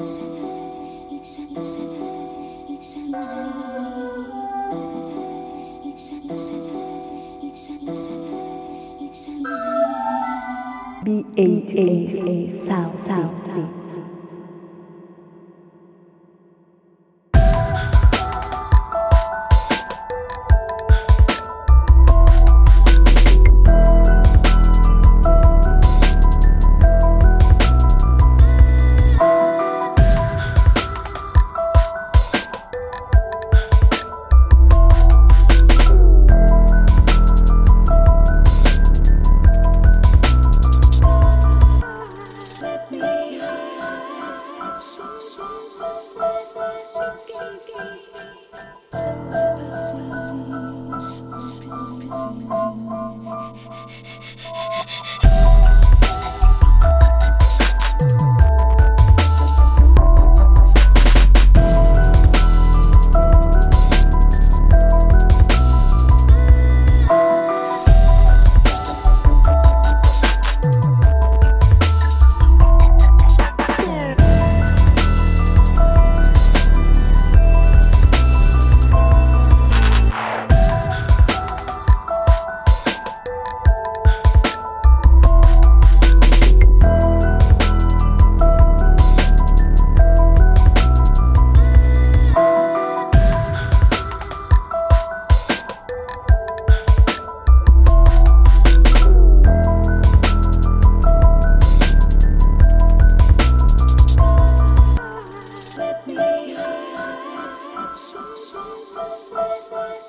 B A A sound sound. Let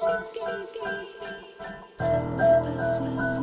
Listen, listen,